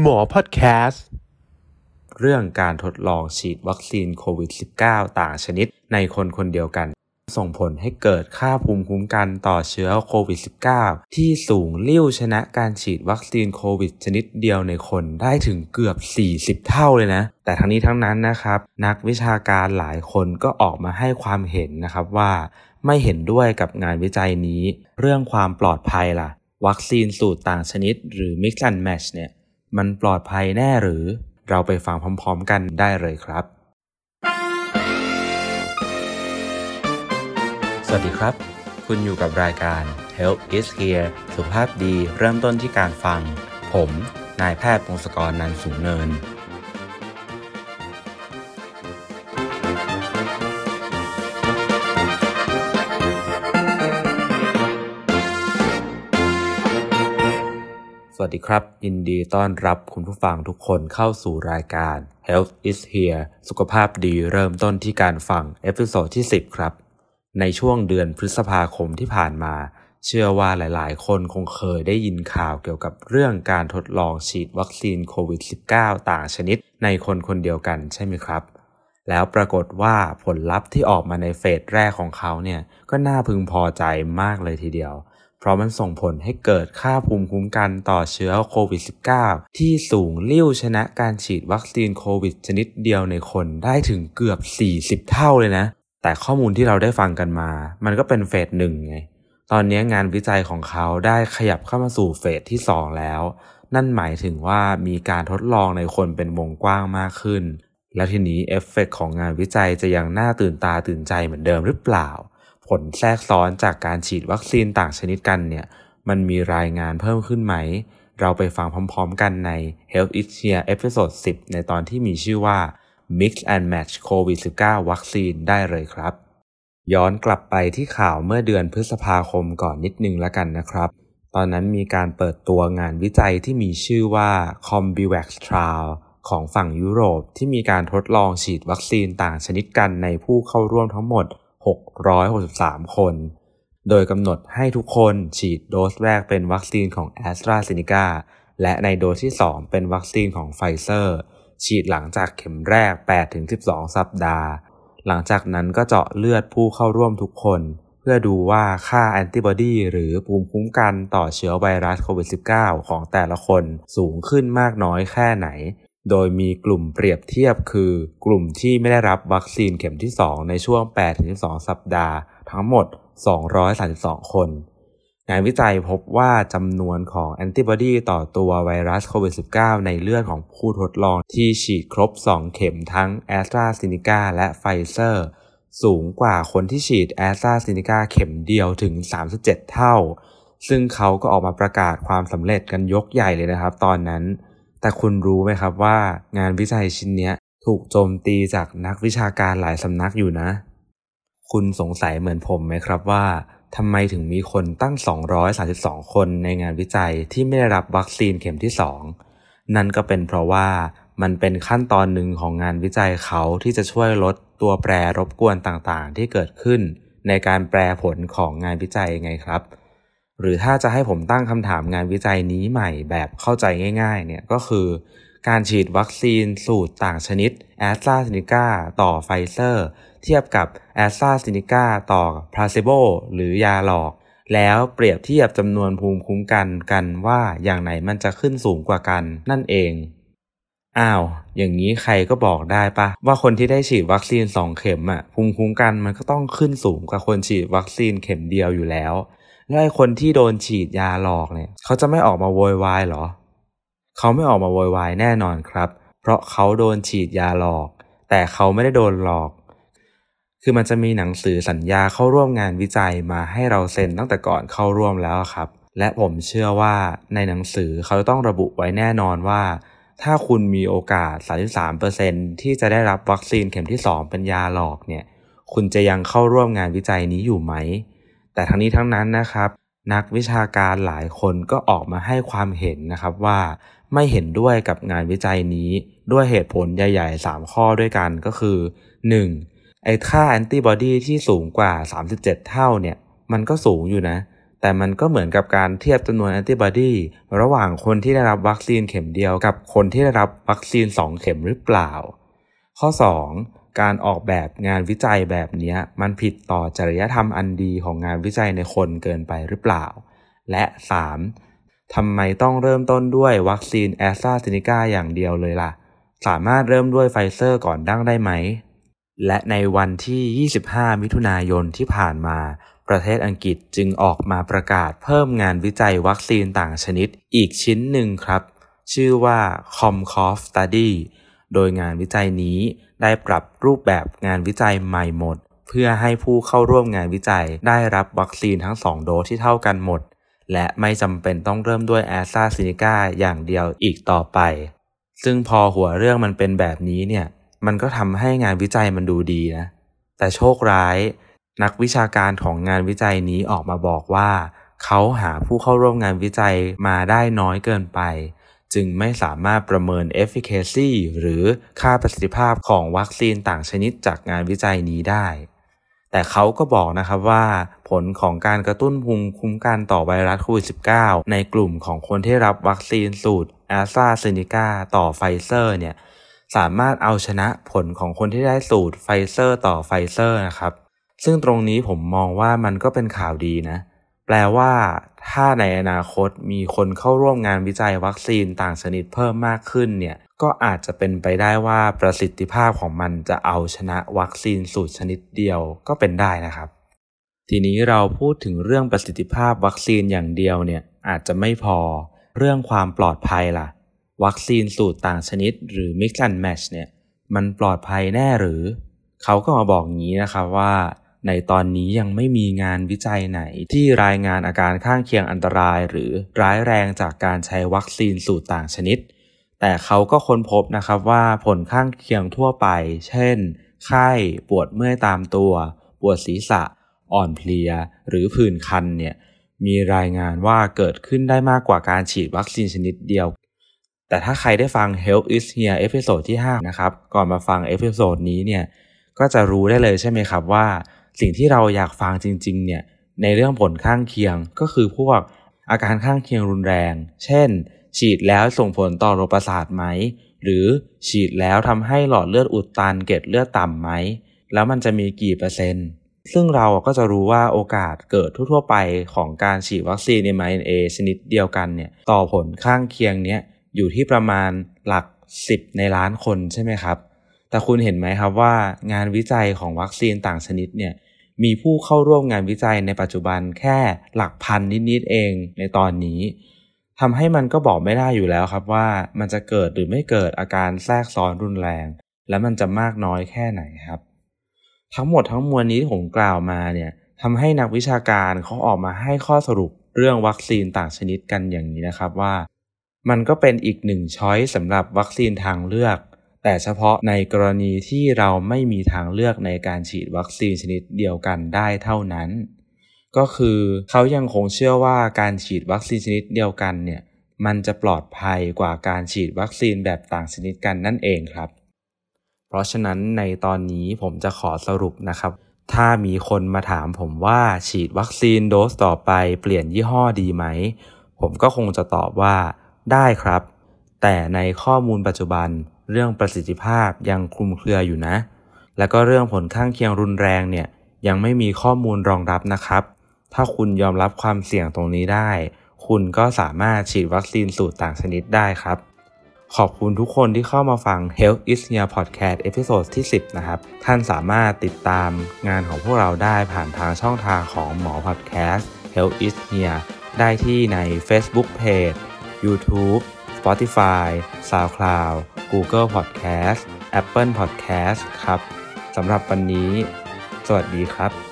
หมอพอดแคสต์เรื่องการทดลองฉีดวัคซีนโควิด -19 ต่างชนิดในคนคนเดียวกัน ส่งผลให้เกิดค่าภูมิคุ้มกันต่อเชื้อโควิด -19 ที่สูงลิ่วชนะการฉีดวัคซีนโควิดชนิดเดียวในคนได้ถึงเกือบ 40 เท่าเลยนะ แต่ทั้งนี้ทั้งนั้นนะครับ นักวิชาการหลายคนก็ออกมาให้ความเห็นนะครับว่าไม่เห็นด้วยกับงานวิจัยนี้ เรื่องความปลอดภัยล่ะ วัคซีนสูตรต่างชนิดหรือ Mix and Match เนี่ย มันปลอดภัยแน่หรือ เราไปฟังพร้อมๆกันได้เลยครับ สวัสดีครับ คุณอยู่กับรายการ Health is here สุขภาพดีเริ่มต้นที่การฟัง ผม นายแพทย์พงศกรนันสูงเนิน วัสดีครับ ยินดีต้อนรับคุณผู้ฟังทุกคนเข้าสู่รายการ Health is HEAR สุขภาพดีเริ่มต้นที่การฟัง episode ที่ 10 ครับ ในช่วงเดือนพฤษภาคมที่ผ่านมา เชื่อว่าหลายๆ คนคงเคยได้ยินข่าวเกี่ยวกับเรื่องการทดลองฉีดวัคซีนโควิด -19 ต่างชนิดในคนคนเดียวกันใช่ไหมครับ แล้วปรากฏว่าผลลัพธ์ที่ออกมาใน phase แรกของเขาเนี่ยก็น่าพึงพอใจมากเลยทีเดียว เพราะมันส่งผลให้เกิดค่าภูมิคุ้มกันต่อเชื้อโควิด -19 ที่สูงเลิ่วชนะการฉีดวัคซีนโควิดชนิดเดียวในคนได้ถึงเกือบ 40 เท่าเลยนะ แต่ข้อมูลที่เราได้ฟังกันมา มันก็เป็น phase หนึ่งไง ตอนนี้งานวิจัยของเขาได้ขยับเข้ามาสู่ phase ที่ 2 แล้ว นั่นหมายถึงว่ามีการทดลองในคนเป็นวงกว้างมากขึ้น แล้วทีนี้เอฟเฟกของงานวิจัยจะยังน่าตื่นตาตื่นใจเหมือนเดิมหรือเปล่า ลแทรกซ้อนจากการฉีดวัคซีนต่างชนิดกันเนี่ยมันมีรายงานเพิ่มขึ้นไหม เราไปฟังพร้อมๆกันใน Health is HEAR episode 10 ในตอนที่มีชื่อว่า Mix and Match COVID-19 วัคซีนได้เลยครับ ย้อนกลับไปที่ข่าวเมื่อเดือนพฤษภาคมก่อนนิดนึงแล้วกันนะครับ ตอนนั้นมีการเปิดตัวงานวิจัยที่มีชื่อว่า CombiVacS Trial ของฝั่งยุโรปที่มีการทดลองฉีดวัคซีนต่างชนิดกันในผู้เข้าร่วมทั้งหมด 663 คน โดยกำหนดให้ทุกคนฉีดโดสแรกเป็นวัคซีนของ AstraZeneca และในโดสที่ 2 เป็นวัคซีนของไฟเซอร์ฉีดหลังจากเข็มแรก 8-12 สัปดาห์ หลังจากนั้นก็เจาะเลือดผู้เข้าร่วมทุกคน เพื่อดูว่าค่าแอนติบอดีหรือภูมิคุ้มกันต่อเชื้อไวรัสโควิด -19 ของแต่ละคนสูงขึ้นมากน้อยแค่ไหน โดยมีกลุ่มเปรียบเทียบคือกลุ่มที่ไม่ได้รับวัคซีนเข็มที่ 2 ในช่วง 8-12 สัปดาห์ ทั้งหมด 232 คน งานวิจัยพบว่าจำนวนของแอนติบอดีต่อตัวไวรัสโควิด -19 ในเลือดของผู้ทดลองที่ฉีดครบ 2 เข็มทั้ง a s t r a z เซ e c a และไฟเซอร์ สูงกว่าคนที่ฉีด a s t r a z เซ e c a เข็มเดียวถึง 37 เท่า ซึ่งเขาก็ออกมาประกาศความสำเร็จกันยกใหญ่เลยนะครับตอนนั้น แต่คุณรู้ไหมครับว่างานวิจัยชิ้นนี้ถูกโจมตีจากนักวิชาการหลายสำนักอยู่นะ คุณสงสัยเหมือนผมไหมครับว่าทำไมถึงมีคนตั้ง 232 คนในงานวิจัยที่ไม่ได้รับวัคซีนเข็มที่ 2 นั่นก็เป็นเพราะว่ามันเป็นขั้นตอนหนึ่งของงานวิจัยเขาที่จะช่วยลดตัวแปรรบกวนต่างๆ ที่เกิดขึ้นในการแปรผลของงานวิจัยไงครับ หรือถ้าจะให้ผมตั้งคำถามงานวิจัยนี้ใหม่แบบเข้าใจง่าย ๆ เนี่ยก็คือการฉีดวัคซีนสูตรต่างชนิด AstraZeneca ต่อไฟเซอร์ เทียบกับ AstraZeneca ต่อ placebo หรือยาหลอก แล้วเปรียบเทียบจำนวนภูมิคุ้มกันกันว่าอย่างไหนมันจะขึ้นสูงกว่ากันนั่นเอง อ้าว อย่างนี้ใครก็บอกได้ปะว่าคนที่ได้ฉีดวัคซีน 2 เข็มอะภูมิคุ้มกันมันก็ต้องขึ้นสูงกว่าคนฉีดวัคซีนเข็มเดียวอยู่แล้ว แล้วไอ้คนที่โดนฉีดยาหลอกเนี่ย เขาจะไม่ออกมาโวยวายหรอ เขาไม่ออกมาโวยวายแน่นอนครับ เพราะเขาโดนฉีดยาหลอก แต่เขาไม่ได้โดนหลอก คือมันจะมีหนังสือสัญญาเข้าร่วมงานวิจัยมาให้เราเซ็นตั้งแต่ก่อนเข้าร่วมแล้วครับ และผมเชื่อว่าในหนังสือเขาต้องระบุไว้แน่นอนว่า ถ้าคุณมีโอกาส 33%ที่จะได้รับวัคซีนเข็มที่ 2 เป็นยาหลอกเนี่ย คุณจะยังเข้าร่วมงานวิจัยนี้อยู่ไหม แต่ทั้งนี้ทั้งนั้นนะครับ นักวิชาการหลายคนก็ออกมาให้ความเห็นนะครับว่าไม่เห็นด้วยกับงานวิจัยนี้ด้วยเหตุผลใหญ่ ๆ 3 ข้อด้วยกันก็คือ 1. ไอ้ค่าแอนติบอดีที่สูงกว่า 37 เท่าเนี่ยมันก็สูงอยู่นะ แต่มันก็เหมือนกับการเทียบจำนวนแอนติบอดีระหว่างคนที่ได้รับวัคซีนเข็มเดียวกับคนที่ได้รับวัคซีน 2 เข็มหรือเปล่า ข้อ 2. การออกแบบงานวิจัยแบบนี้มันผิดต่อจริยธรรมอันดีของงานวิจัยในคนเกินไปหรือเปล่า และ 3. ทำไมต้องเริ่มต้นด้วยวัคซีนแอสตราเซเนกาอย่างเดียวเลยล่ะ สามารถเริ่มด้วยไฟเซอร์ก่อนบ้างได้ไหม และในวันที่ 25 มิถุนายนที่ผ่านมา ประเทศอังกฤษจึงออกมาประกาศเพิ่มงานวิจัยวัคซีนต่างชนิดอีกชิ้นหนึ่งครับ ชื่อว่า COMCOV Study โดยงานวิจัยนี้ ได้ปรับรูปแบบงานวิจัยใหม่หมด เพื่อให้ผู้เข้าร่วมงานวิจัยได้รับวัคซีนทั้ง 2 โดสที่เท่ากันหมด และไม่จำเป็นต้องเริ่มด้วยแอสตราซเนกาอย่างเดียวอีกต่อไป ซึ่งพอหัวเรื่องมันเป็นแบบนี้เนี่ยมันก็ทำให้งานวิจัยมันดูดีนะ แต่โชคร้ายนักวิชาการของงานวิจัยนี้ออกมาบอกว่า เขาหาผู้เข้าร่วมงานวิจัยมาได้น้อยเกินไป จึงไม่สามารถประเมิน efficacy หรือค่าประสิทธิภาพของวัคซีนต่างชนิดจากงานวิจัยนี้ได้ แต่เขาก็บอกนะครับว่าผลของการกระตุ้นภูมิคุ้มกันต่อไวรัสโควิด -19 ในกลุ่มของคนที่รับวัคซีนสูตรแอสตราเซเนกาต่อไฟเซอร์เนี่ยสามารถเอาชนะผลของคนที่ได้สูตรไฟเซอร์ต่อไฟเซอร์นะครับ ซึ่งตรงนี้ผมมองว่ามันก็เป็นข่าวดีนะ แปลว่าถ้าในอนาคตมีคนเข้าร่วมงานวิจัยวัคซีนต่างชนิดเพิ่มมากขึ้นเนี่ยก็อาจจะเป็นไปได้ว่าประสิทธิภาพของมันจะเอาชนะวัคซีนสูตรชนิดเดียวก็เป็นได้นะครับ ทีนี้เราพูดถึงเรื่องประสิทธิภาพวัคซีนอย่างเดียวเนี่ยอาจจะไม่พอเรื่องความปลอดภัยล่ะ วัคซีนสูตรต่างชนิด หรือ Mix and Match เนี่ยมันปลอดภัยแน่หรือ เขาก็มาบอกงี้นะครับว่า ในตอนนี้ยังไม่มีงานวิจัยไหน ที่รายงานอาการข้างเคียงอันตราย หรือร้ายแรงจากการใช้วัคซีนสูตรต่างชนิด แต่เขาก็ค้นพบนะครับว่าผลข้างเคียงทั่วไป เช่น ไข้ ปวดเมื่อยตามตัว ปวดศีรษะ อ่อนเพลีย หรือผื่นคันเนี่ย มีรายงานว่าเกิดขึ้นได้มากกว่าการฉีดวัคซีนชนิดเดียว แต่ถ้าใครได้ฟัง Health is Hear episode ที่ 5 นะครับ ก่อนมาฟัง episode นี้เนี่ย ก็จะรู้ได้เลยใช่ไหมครับว่า สิ่งที่เราอยากฟังจริงๆเนี่ยในเรื่องผลข้างเคียงก็คือพวกอาการข้างเคียงรุนแรง เช่น ฉีดแล้วส่งผลต่อระบบประสาทไหม หรือฉีดแล้วทำให้หลอดเลือดอุดตันเกล็ดเลือดต่ำไหม แล้วมันจะมีกี่เปอร์เซ็นต์ ซึ่งเราก็จะรู้ว่าโอกาสเกิดทั่วๆไปของการฉีดวัคซีน mRNA ชนิดเดียวกันเนี่ยต่อผลข้างเคียงเนี้ยอยู่ที่ประมาณหลัก 10 ในล้านคนใช่ไหมครับ แต่คุณเห็นไหมครับว่างานวิจัยของวัคซีนต่างชนิดเนี่ยมีผู้เข้าร่วมงานวิจัยในปัจจุบันแค่หลักพันนิดๆเองในตอนนี้ทำให้มันก็บอกไม่ได้อยู่แล้วครับว่ามันจะเกิดหรือไม่เกิดอาการแทรกซ้อนรุนแรง และมันจะมากน้อยแค่ไหนครับ ทั้งหมดทั้งมวลนี้ที่ผมกล่าวมาเนี่ยทำให้นักวิชาการเขาออกมาให้ข้อสรุปเรื่องวัคซีนต่างชนิดกันอย่างนี้นะครับว่า มันก็เป็นอีกหนึ่งช้อยสำหรับวัคซีนทางเลือก แต่เฉพาะในกรณีที่เราไม่มีทางเลือกในการฉีดวัคซีนชนิดเดียวกันได้เท่านั้น ก็คือเขายังคงเชื่อว่าการฉีดวัคซีนชนิดเดียวกันเนี่ยมันจะปลอดภัยกว่าการฉีดวัคซีนแบบต่างชนิดกันนั่นเองครับ เพราะฉะนั้นในตอนนี้ผมจะขอสรุปนะครับ ถ้ามีคนมาถามผมว่าฉีดวัคซีนโดสต่อไปเปลี่ยนยี่ห้อดีไหม ผมก็คงจะตอบว่าได้ครับ แต่ในข้อมูลปัจจุบัน เรื่องประสิทธิภาพยังคลุมเครืออยู่นะ แล้วก็เรื่องผลข้างเคียงรุนแรงเนี่ยยังไม่มีข้อมูลรองรับนะครับ ถ้าคุณยอมรับความเสี่ยงตรงนี้ได้ คุณก็สามารถฉีดวัคซีนสูตรต่างชนิดได้ครับ ขอบคุณทุกคนที่เข้ามาฟัง Health is Hear Podcast episode ที่ 10 นะครับ ท่านสามารถติดตามงานของพวกเราได้ผ่านทางช่องทางของหมอ Podcast Health is Hear ได้ที่ใน Facebook Page YouTube Spotify SoundCloud Google Podcast Apple Podcast ครับสำหรับวันนี้ สวัสดีครับ